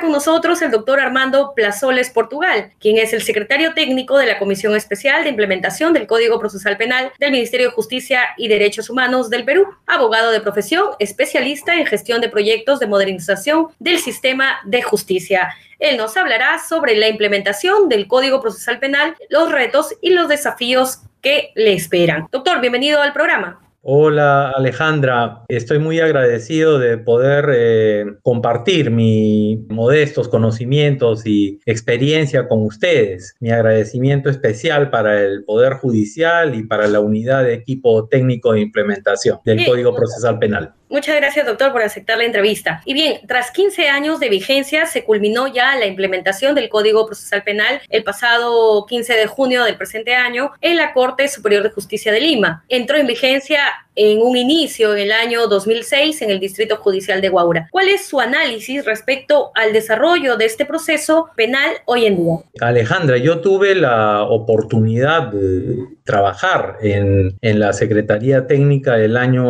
con nosotros el doctor Armando Plazoles Portugal, quien es el secretario técnico de la Comisión Especial de Implementación del Código Procesal Penal del Ministerio de Justicia y Derechos Humanos del Perú, abogado de profesión, especialista en gestión de proyectos de modernización del sistema de justicia. Él nos hablará sobre la implementación del Código Procesal Penal, los retos y los desafíos que le esperan. Doctor, bienvenido al programa. Hola Alejandra, estoy muy agradecido de poder eh, compartir mis modestos conocimientos y experiencia con ustedes. Mi agradecimiento especial para el Poder Judicial y para la Unidad de Equipo Técnico de Implementación del Código Procesal Penal. Muchas gracias, doctor, por aceptar la entrevista. Y bien, tras 15 años de vigencia, se culminó ya la implementación del Código Procesal Penal el pasado 15 de junio del presente año en la Corte Superior de Justicia de Lima. Entró en vigencia en un inicio en el año 2006 en el Distrito Judicial de Guaura. ¿Cuál es su análisis respecto al desarrollo de este proceso penal hoy en día? Alejandra, yo tuve la oportunidad de trabajar en, en la Secretaría Técnica del año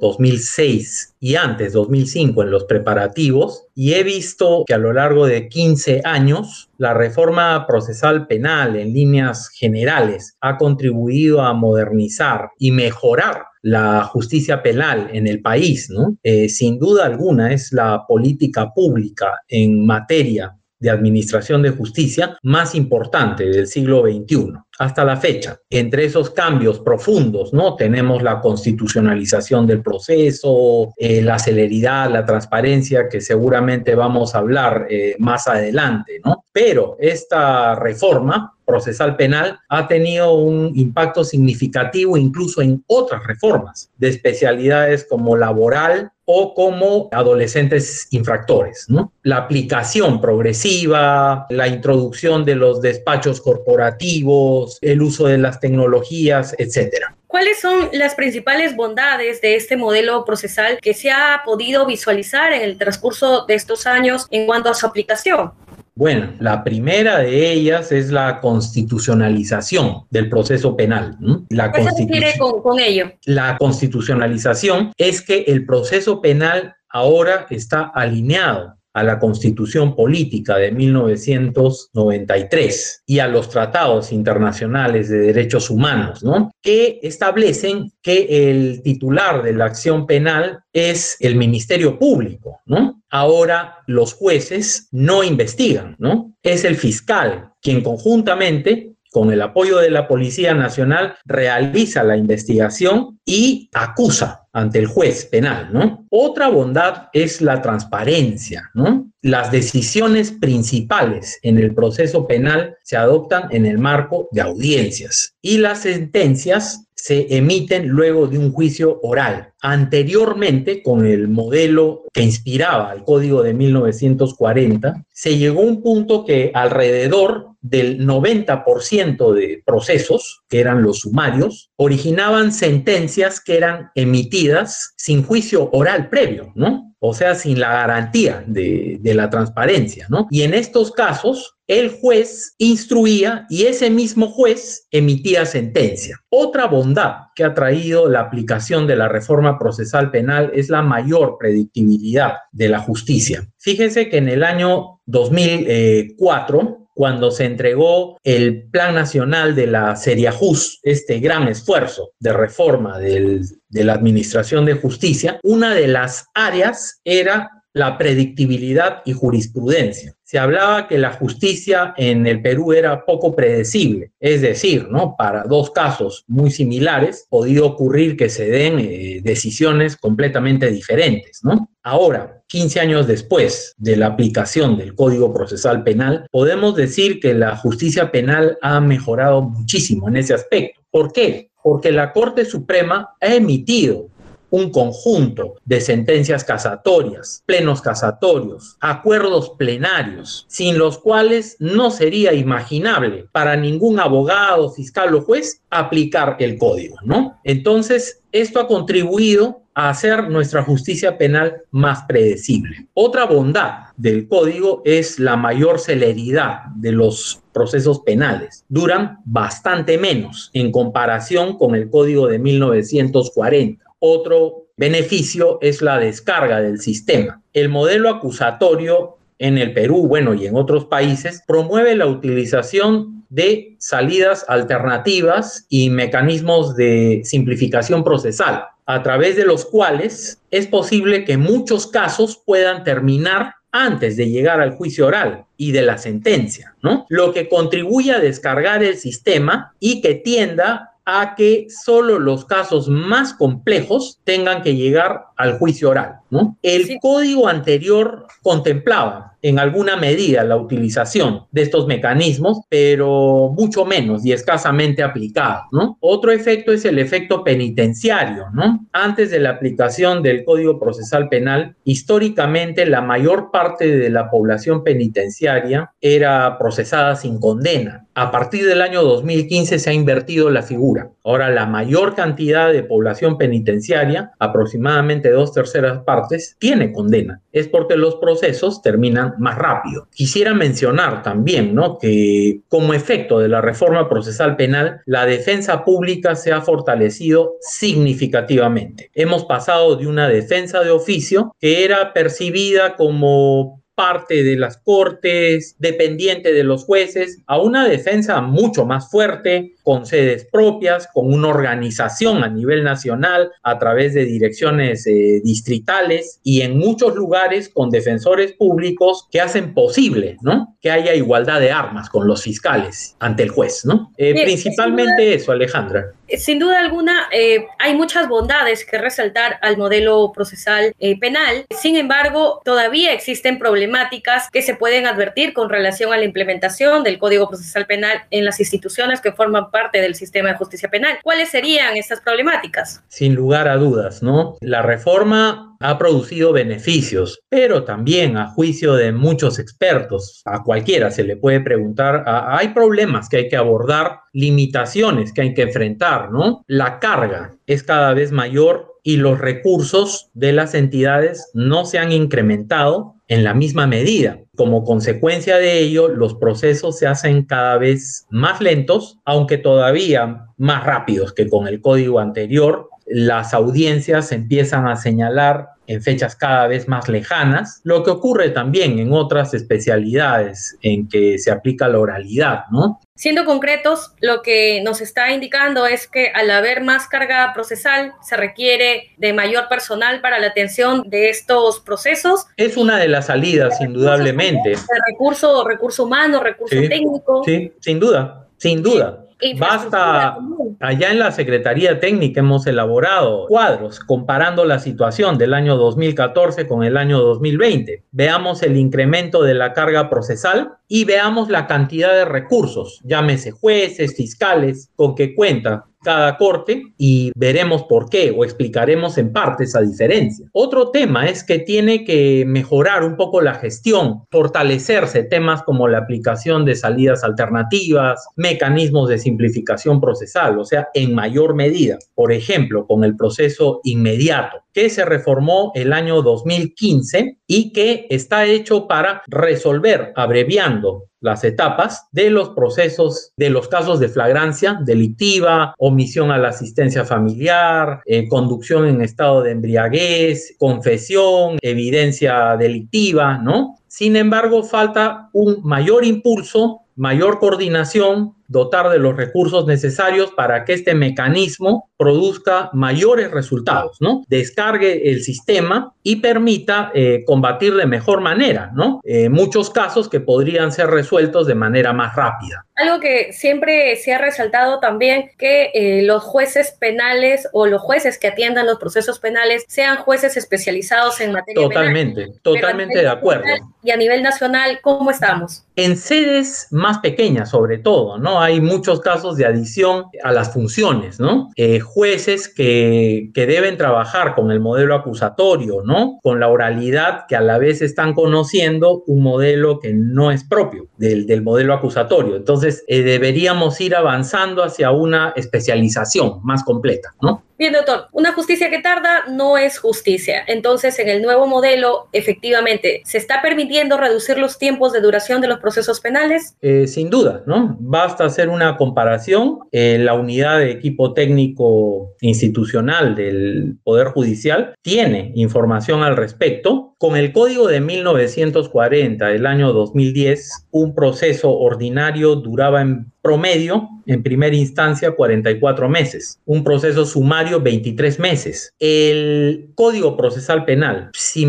2006 y antes, 2005, en los preparativos, y he visto que a lo largo de 15 años, la reforma procesal penal en líneas generales ha contribuido a modernizar y mejorar la justicia penal en el país, ¿no? Eh, sin duda alguna es la política pública en materia de administración de justicia más importante del siglo XXI hasta la fecha. Entre esos cambios profundos, ¿no? Tenemos la constitucionalización del proceso, eh, la celeridad, la transparencia, que seguramente vamos a hablar eh, más adelante, ¿no? Pero esta reforma procesal penal ha tenido un impacto significativo incluso en otras reformas de especialidades como laboral o como adolescentes infractores. La aplicación progresiva, la introducción de los despachos corporativos, el uso de las tecnologías, etcétera. ¿Cuáles son las principales bondades de este modelo procesal que se ha podido visualizar en el transcurso de estos años en cuanto a su aplicación? Bueno, la primera de ellas es la constitucionalización del proceso penal. La ¿Qué se refiere con, con ello? La constitucionalización es que el proceso penal ahora está alineado a la Constitución Política de 1993 y a los tratados internacionales de derechos humanos, ¿no? Que establecen que el titular de la acción penal es el Ministerio Público, ¿no? Ahora los jueces no investigan, ¿no? Es el fiscal quien conjuntamente con el apoyo de la Policía Nacional, realiza la investigación y acusa ante el juez penal, ¿no? Otra bondad es la transparencia, ¿no? Las decisiones principales en el proceso penal se adoptan en el marco de audiencias y las sentencias se emiten luego de un juicio oral. Anteriormente, con el modelo que inspiraba al Código de 1940, se llegó a un punto que alrededor del 90% de procesos, que eran los sumarios, originaban sentencias que eran emitidas sin juicio oral previo, ¿no? o sea, sin la garantía de, la transparencia, ¿no? Y en estos casos, el juez instruía y ese mismo juez emitía sentencia. Otra bondad que ha traído la aplicación de la reforma procesal penal es la mayor predictibilidad de la justicia. Fíjense que en el año 2004, cuando se entregó el Plan Nacional de la Seriajus, este gran esfuerzo de reforma de la Administración de Justicia, una de las áreas era la predictibilidad y jurisprudencia. Se hablaba que la justicia en el Perú era poco predecible, es decir, ¿no? Para dos casos muy similares podía ocurrir que se den eh, decisiones completamente diferentes, ¿no? Ahora, 15 años después de la aplicación del Código Procesal Penal, podemos decir que la justicia penal ha mejorado muchísimo en ese aspecto. ¿Por qué? Porque la Corte Suprema ha emitido un conjunto de sentencias casatorias, plenos casatorios, acuerdos plenarios, sin los cuales no sería imaginable para ningún abogado, fiscal o juez aplicar el código, ¿no? Entonces, esto ha contribuido a hacer nuestra justicia penal más predecible. Otra bondad del código es la mayor celeridad de los procesos penales. Duran bastante menos en comparación con el código de 1940. Otro beneficio es la descarga del sistema. El modelo acusatorio en el Perú, bueno, y en otros países, promueve la utilización de salidas alternativas y mecanismos de simplificación procesal, a través de los cuales es posible que muchos casos puedan terminar antes de llegar al juicio oral y de la sentencia, ¿no? Lo que contribuye a descargar el sistema y que tienda a que solo los casos más complejos tengan que llegar al juicio oral. ¿no? El código anterior contemplaba en alguna medida la utilización de estos mecanismos, pero mucho menos y escasamente aplicado. ¿no? Otro efecto es el efecto penitenciario. ¿no? Antes de la aplicación del Código Procesal Penal, históricamente la mayor parte de la población penitenciaria era procesada sin condena. A partir del año 2015 se ha invertido la figura. Ahora la mayor cantidad de población penitenciaria, aproximadamente dos terceras partes, tiene condena. Es porque los procesos terminan más rápido. Quisiera mencionar también, ¿no? Que como efecto de la reforma procesal penal, la defensa pública se ha fortalecido significativamente. Hemos pasado de una defensa de oficio que era percibida como parte de las cortes, dependiente de los jueces, a una defensa mucho más fuerte, con sedes propias, con una organización a nivel nacional a través de direcciones eh, distritales y en muchos lugares con defensores públicos que hacen posible, ¿no? Que haya igualdad de armas con los fiscales ante el juez, ¿no? Eh, principalmente eso, Alejandra. Sin duda alguna, eh, hay muchas bondades que resaltar al modelo procesal penal. Sin embargo, todavía existen problemáticas que se pueden advertir con relación a la implementación del Código Procesal Penal en las instituciones que forman parte del sistema de justicia penal. ¿Cuáles serían estas problemáticas? Sin lugar a dudas, ¿no? La reforma ha producido beneficios, pero también a juicio de muchos expertos, a cualquiera se le puede preguntar, hay problemas que hay que abordar, limitaciones que hay que enfrentar, ¿no? La carga es cada vez mayor y los recursos de las entidades no se han incrementado en la misma medida. Como consecuencia de ello, los procesos se hacen cada vez más lentos, aunque todavía más rápidos que con el código anterior. Las audiencias empiezan a señalar en fechas cada vez más lejanas, lo que ocurre también en otras especialidades en que se aplica la oralidad, ¿no? Siendo concretos, lo que nos está indicando es que al haber más carga procesal, se requiere de mayor personal para la atención de estos procesos. Es una de las salidas, indudablemente. De recurso, recurso humano, recurso técnico. Sí, sin duda, sin duda. Basta, allá en la Secretaría Técnica hemos elaborado cuadros comparando la situación del año 2014 con el año 2020. Veamos el incremento de la carga procesal y veamos la cantidad de recursos, llámese jueces, fiscales, con que cuenta cada corte y veremos por qué o explicaremos en parte esa diferencia. Otro tema es que tiene que mejorar un poco la gestión, fortalecerse temas como la aplicación de salidas alternativas, mecanismos de simplificación procesal, o sea, en mayor medida, por ejemplo, con el proceso inmediato que se reformó el año 2015 y que está hecho para resolver, abreviando las etapas de los procesos, de los casos de flagrancia delictiva, omisión a la asistencia familiar, eh, conducción en estado de embriaguez, confesión, evidencia delictiva, ¿no? Sin embargo, falta un mayor impulso, mayor coordinación dotar de los recursos necesarios para que este mecanismo produzca mayores resultados, ¿no? Descargue el sistema y permita eh, combatir de mejor manera, ¿no? Eh, muchos casos que podrían ser resueltos de manera más rápida. Algo que siempre se ha resaltado también, que eh, los jueces penales o los jueces que atiendan los procesos penales sean jueces especializados en materia totalmente, penal. Totalmente, de acuerdo. Y a nivel nacional, ¿cómo estamos? En sedes más pequeñas, sobre todo, ¿no? hay muchos casos de adición a las funciones, ¿no? Eh, jueces que, que, deben trabajar con el modelo acusatorio, ¿no? Con la oralidad que a la vez están conociendo un modelo que no es propio del, del modelo acusatorio. Entonces, eh, deberíamos ir avanzando hacia una especialización más completa, ¿no? Bien, doctor, una justicia que tarda no es justicia. Entonces, en el nuevo modelo, efectivamente, ¿se está permitiendo reducir los tiempos de duración de los procesos penales? Eh, sin duda, ¿no? Basta hacer una comparación. Eh, la unidad de equipo técnico institucional del Poder Judicial tiene información al respecto Con el código de 1940, el año 2010, un proceso ordinario duraba en promedio, en primera instancia, 44 meses. Un proceso sumario, 23 meses. El Código Procesal Penal, si,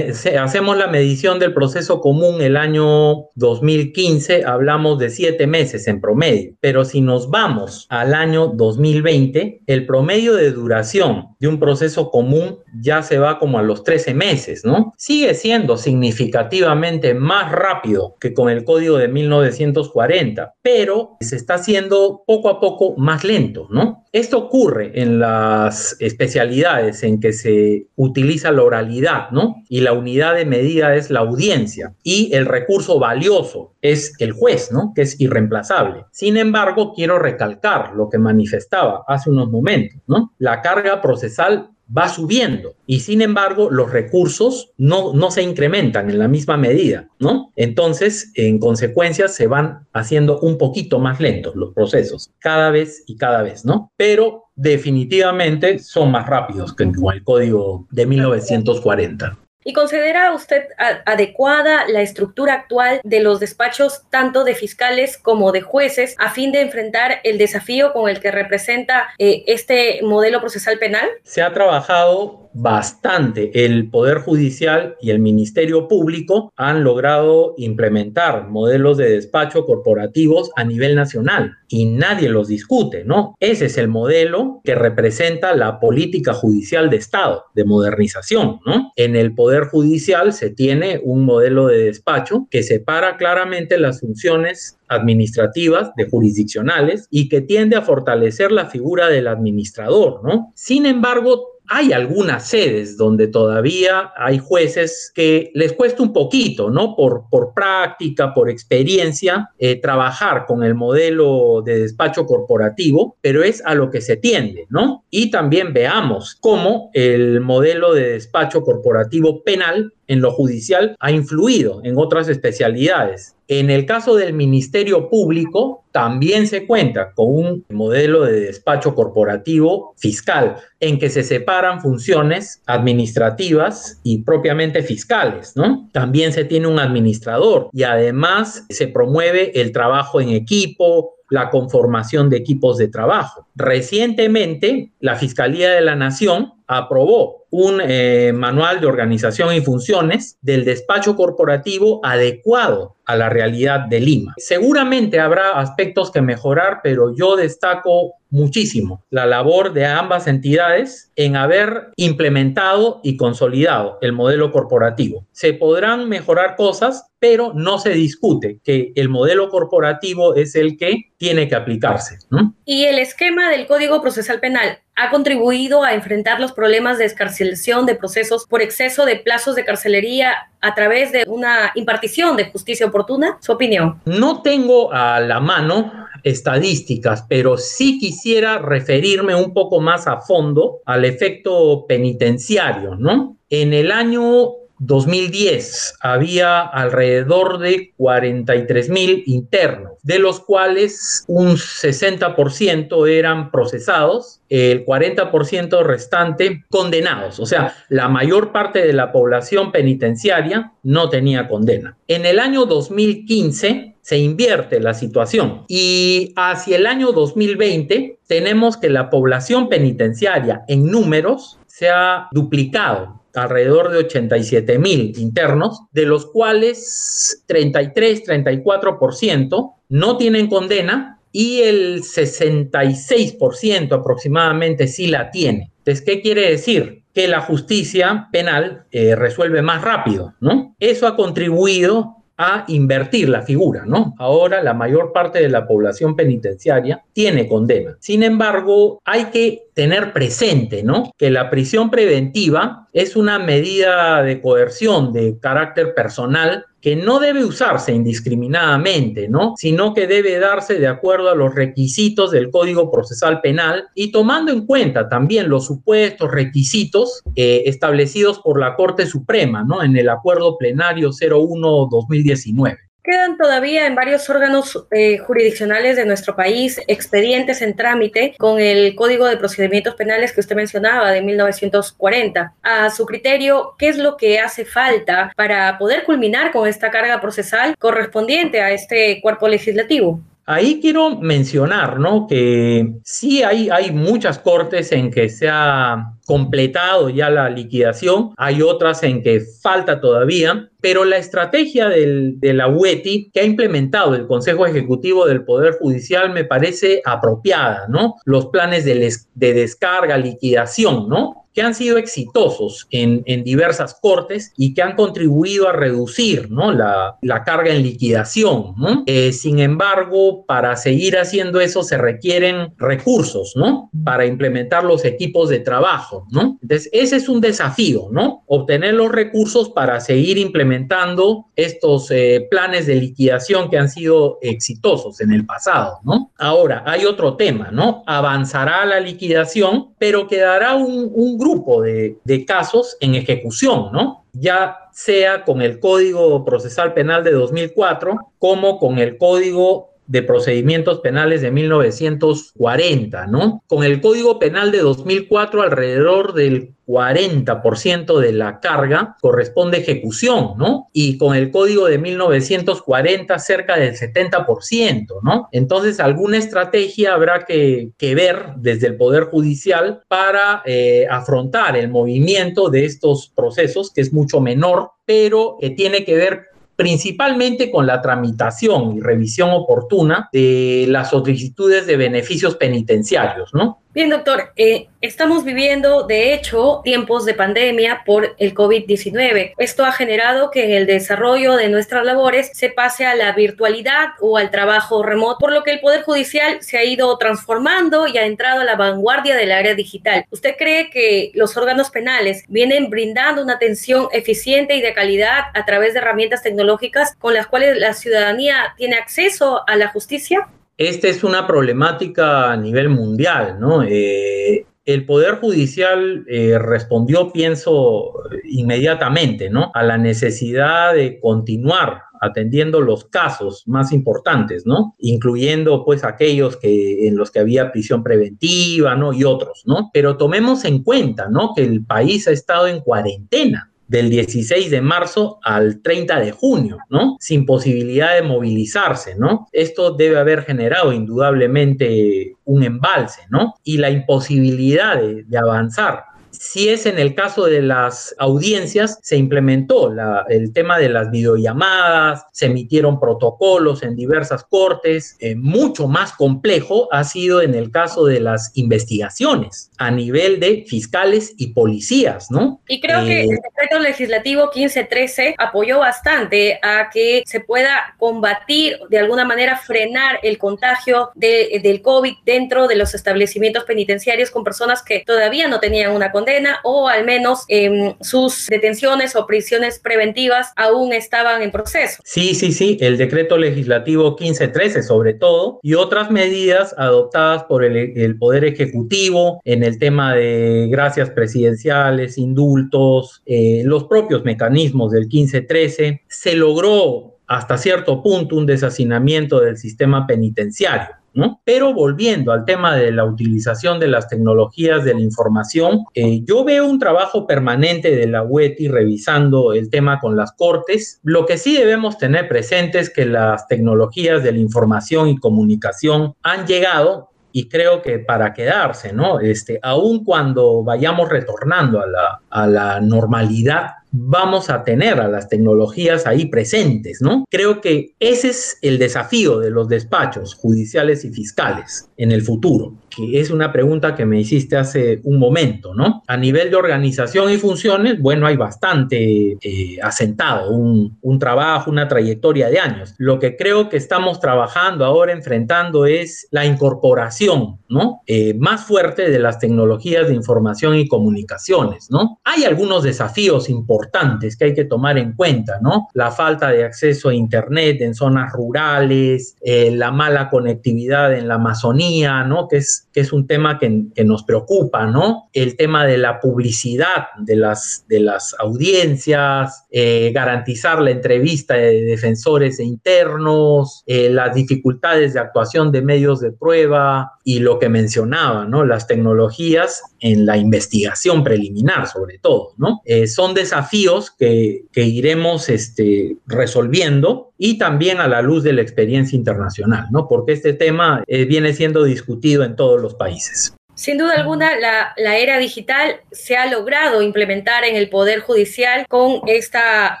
hacemos la medición del proceso común el año 2015, hablamos de 7 meses en promedio. Pero si nos vamos al año 2020, el promedio de duración de un proceso común ya se va como a los 13 meses, ¿no? Sigue siendo significativamente más rápido que con el código de 1940, pero se está haciendo poco a poco más lento, ¿no? Esto ocurre en las especialidades en que se utiliza la oralidad, ¿no? Y la unidad de medida es la audiencia y el recurso valioso es el juez, ¿no? Que es irreemplazable. Sin embargo, quiero recalcar lo que manifestaba hace unos momentos, ¿no? La carga procesal va subiendo y sin embargo los recursos no, no se incrementan en la misma medida, ¿no? Entonces, en consecuencia, se van haciendo un poquito más lentos los procesos, cada vez y cada vez, ¿no? Pero definitivamente son más rápidos que con el código de 1940. ¿Y considera usted adecuada la estructura actual de los despachos tanto de fiscales como de jueces a fin de enfrentar el desafío con el que representa eh, este modelo procesal penal? Se ha trabajado bastante. El Poder Judicial y el Ministerio Público han logrado implementar modelos de despacho corporativos a nivel nacional y nadie los discute, ¿no? Ese es el modelo que representa la política judicial de Estado, de modernización, ¿no? En el Poder Judicial se tiene un modelo de despacho que separa claramente las funciones administrativas, de jurisdiccionales, y que tiende a fortalecer la figura del administrador, ¿no? Sin embargo, hay algunas sedes donde todavía hay jueces que les cuesta un poquito, ¿no? Por, por práctica, por experiencia, eh, trabajar con el modelo de despacho corporativo, pero es a lo que se tiende, ¿no? Y también veamos cómo el modelo de despacho corporativo penal en lo judicial ha influido en otras especialidades. En el caso del Ministerio Público, también se cuenta con un modelo de despacho corporativo fiscal en que se separan funciones administrativas y propiamente fiscales, ¿no? También se tiene un administrador y además se promueve el trabajo en equipo, la conformación de equipos de trabajo. Recientemente, la Fiscalía de la Nación aprobó un eh, manual de organización y funciones del despacho corporativo adecuado a la realidad de Lima. Seguramente habrá aspectos que mejorar, pero yo destaco muchísimo la labor de ambas entidades en haber implementado y consolidado el modelo corporativo. Se podrán mejorar cosas, pero no se discute que el modelo corporativo es el que tiene que aplicarse. Y el esquema del Código Procesal Penal ha contribuido a enfrentar los problemas de escarcelación de procesos por exceso de plazos de carcelería a través de una impartición de justicia oportuna? Su opinión. No tengo a la mano estadísticas, pero sí quisiera referirme un poco más a fondo al efecto penitenciario, ¿no? En el año 2010 había alrededor de 43 mil internos, de los cuales un 60% eran procesados, el 40% restante condenados. O sea, la mayor parte de la población penitenciaria no tenía condena. En el año 2015 se invierte la situación y hacia el año 2020 tenemos que la población penitenciaria en números se ha duplicado alrededor de 87 mil internos, de los cuales 33, 34% no tienen condena y el 66% aproximadamente sí la tiene. Entonces, ¿qué quiere decir? Que la justicia penal eh, resuelve más rápido, ¿no? Eso ha contribuido a invertir la figura, ¿no? Ahora la mayor parte de la población penitenciaria tiene condena. Sin embargo, hay que tener presente, ¿no? Que la prisión preventiva es una medida de coerción de carácter personal que no debe usarse indiscriminadamente, ¿no? Sino que debe darse de acuerdo a los requisitos del Código Procesal Penal y tomando en cuenta también los supuestos requisitos eh, establecidos por la Corte Suprema, ¿no? En el Acuerdo Plenario 01-2019. Quedan todavía en varios órganos eh, jurisdiccionales de nuestro país expedientes en trámite con el Código de Procedimientos Penales que usted mencionaba de 1940. A su criterio, ¿qué es lo que hace falta para poder culminar con esta carga procesal correspondiente a este cuerpo legislativo? Ahí quiero mencionar, ¿no? Que sí hay, hay muchas cortes en que se ha completado ya la liquidación, hay otras en que falta todavía, pero la estrategia de la UETI que ha implementado el Consejo Ejecutivo del Poder Judicial me parece apropiada, ¿no? Los planes de, de descarga, liquidación, ¿no? que han sido exitosos en, diversas cortes y que han contribuido a reducir ¿no? la, la carga en liquidación. ¿no? Eh, sin embargo, para seguir haciendo eso se requieren recursos ¿no? para implementar los equipos de trabajo. ¿No? Entonces, ese es un desafío, ¿no? obtener los recursos para seguir implementando estos eh, planes de liquidación que han sido exitosos en el pasado. ¿no? Ahora, hay otro tema, ¿no? avanzará la liquidación, pero quedará un, grupo de, de casos en ejecución, ¿no? Ya sea con el Código Procesal Penal de 2004 como con el Código de procedimientos penales de 1940, ¿no? Con el Código Penal de 2004, alrededor del 40% de la carga corresponde ejecución, ¿no? Y con el Código de 1940, cerca del 70%, ¿no? Entonces, alguna estrategia habrá que, que ver desde el Poder Judicial para eh, afrontar el movimiento de estos procesos, que es mucho menor, pero eh, tiene que ver principalmente con la tramitación y revisión oportuna de las solicitudes de beneficios penitenciarios, ¿no? Bien, doctor, eh, estamos viviendo, de hecho, tiempos de pandemia por el COVID-19. Esto ha generado que el desarrollo de nuestras labores se pase a la virtualidad o al trabajo remoto, por lo que el Poder Judicial se ha ido transformando y ha entrado a la vanguardia del área digital. ¿Usted cree que los órganos penales vienen brindando una atención eficiente y de calidad a través de herramientas tecnológicas con las cuales la ciudadanía tiene acceso a la justicia? Esta es una problemática a nivel mundial, ¿no? Eh, el Poder Judicial eh, respondió, pienso, inmediatamente, ¿no? A la necesidad de continuar atendiendo los casos más importantes, ¿no? Incluyendo, pues, aquellos que, en los que había prisión preventiva, ¿no? Y otros, ¿no? Pero tomemos en cuenta, ¿no? Que el país ha estado en cuarentena del 16 de marzo al 30 de junio, ¿no? Sin posibilidad de movilizarse, ¿no? Esto debe haber generado indudablemente un embalse, ¿no? Y la imposibilidad de, de avanzar si es en el caso de las audiencias, se implementó el tema de las videollamadas, se emitieron protocolos en diversas cortes. Eh, mucho más complejo ha sido en el caso de las investigaciones a nivel de fiscales y policías, ¿no? Y creo que eh, el decreto legislativo 1513 apoyó bastante a que se pueda combatir, de alguna manera frenar el contagio del COVID dentro de los establecimientos penitenciarios con personas que todavía no tenían una condena o al menos eh, sus detenciones o prisiones preventivas aún estaban en proceso. Sí, sí, sí, el decreto legislativo 1513 sobre todo y otras medidas adoptadas por el, Poder Ejecutivo en el tema de gracias presidenciales, indultos, eh, los propios mecanismos del 1513, se logró hasta cierto punto un deshacinamiento del sistema penitenciario. Pero volviendo al tema de la utilización de las tecnologías de la información, eh, yo veo un trabajo permanente de la UETI revisando el tema con las cortes. Lo que sí debemos tener presente es que las tecnologías de la información y comunicación han llegado y creo que para quedarse, ¿no? Este, aun cuando vayamos retornando a la normalidad, vamos a tener a las tecnologías ahí presentes, ¿no? Creo que ese es el desafío de los despachos judiciales y fiscales en el futuro, que es una pregunta que me hiciste hace un momento, ¿no? A nivel de organización y funciones, bueno, hay bastante eh, asentado, un, un, trabajo, una trayectoria de años. Lo que creo que estamos trabajando ahora, enfrentando, es la incorporación, ¿no? Eh, más fuerte de las tecnologías de información y comunicaciones, ¿no? Hay algunos desafíos importantes importantes que hay que tomar en cuenta, ¿no? La falta de acceso a Internet en zonas rurales, eh, la mala conectividad en la Amazonía, ¿no? Que es, que es un tema que, nos preocupa, ¿no? El tema de la publicidad de las, de las audiencias, eh, garantizar la entrevista de defensores e internos, eh, las dificultades de actuación de medios de prueba y lo que mencionaba, ¿no? Las tecnologías en la investigación preliminar, sobre todo, ¿no? Son desafíos que, que iremos este, resolviendo y también a la luz de la experiencia internacional, ¿no? Porque este tema eh, viene siendo discutido en todos los países. Sin duda alguna, la, la, era digital se ha logrado implementar en el Poder Judicial con esta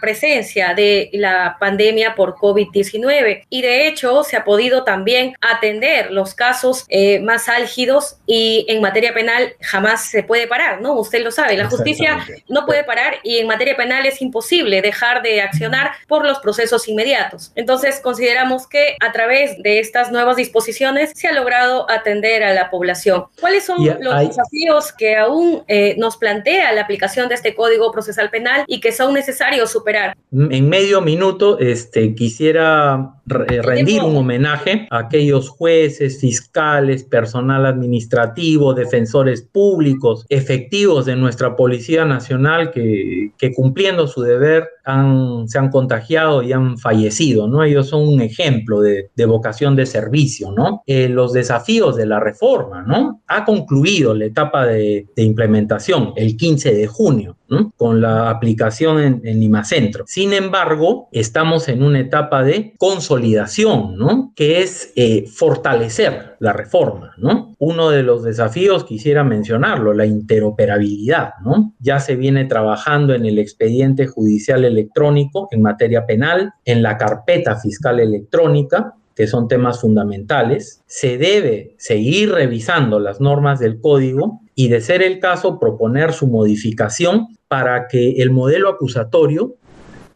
presencia de la pandemia por COVID-19 y de hecho se ha podido también atender los casos eh, más álgidos y en materia penal jamás se puede parar, ¿no? Usted lo sabe, la justicia no puede parar y en materia penal es imposible dejar de accionar por los procesos inmediatos. Entonces consideramos que a través de estas nuevas disposiciones se ha logrado atender a la población. ¿Cuáles son los desafíos que aún eh, nos plantea la aplicación de este Código Procesal Penal y que son necesarios superar? En medio minuto, este, quisiera rendir un homenaje a aquellos jueces, fiscales, personal administrativo, defensores públicos, efectivos de nuestra Policía Nacional que, que cumpliendo su deber han, se han contagiado y han fallecido, ¿no? Ellos son un ejemplo de, de vocación de servicio, ¿no? Eh, los desafíos de la reforma, ¿no? Ha concluido la etapa de, de implementación el 15 de junio, Con la aplicación en, en Lima Centro. Sin embargo, estamos en una etapa de consolidación, ¿no? Que es eh, fortalecer la reforma, ¿no? Uno de los desafíos, quisiera mencionarlo, la interoperabilidad, ¿no? Ya se viene trabajando en el expediente judicial electrónico en materia penal, en la carpeta fiscal electrónica, que son temas fundamentales. Se debe seguir revisando las normas del código y, de ser el caso, proponer su modificación para que el modelo acusatorio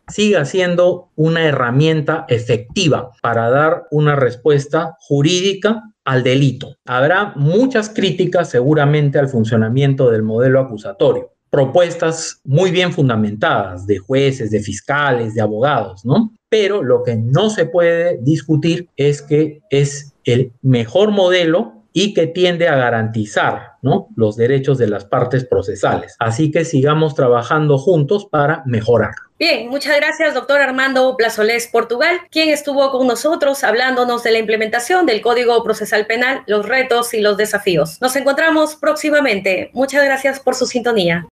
siga siendo una herramienta efectiva para dar una respuesta jurídica al delito. Habrá muchas críticas seguramente al funcionamiento del modelo acusatorio, propuestas muy bien fundamentadas de jueces, de fiscales, de abogados, ¿no? Pero lo que no se puede discutir es que es el mejor modelo y que tiende a garantizar los derechos de las partes procesales. Así que sigamos trabajando juntos para mejorarlo. Bien, muchas gracias, doctor Armando Plazolés Portugal, quien estuvo con nosotros hablándonos de la implementación del Código Procesal Penal, los retos y los desafíos. Nos encontramos próximamente. Muchas gracias por su sintonía.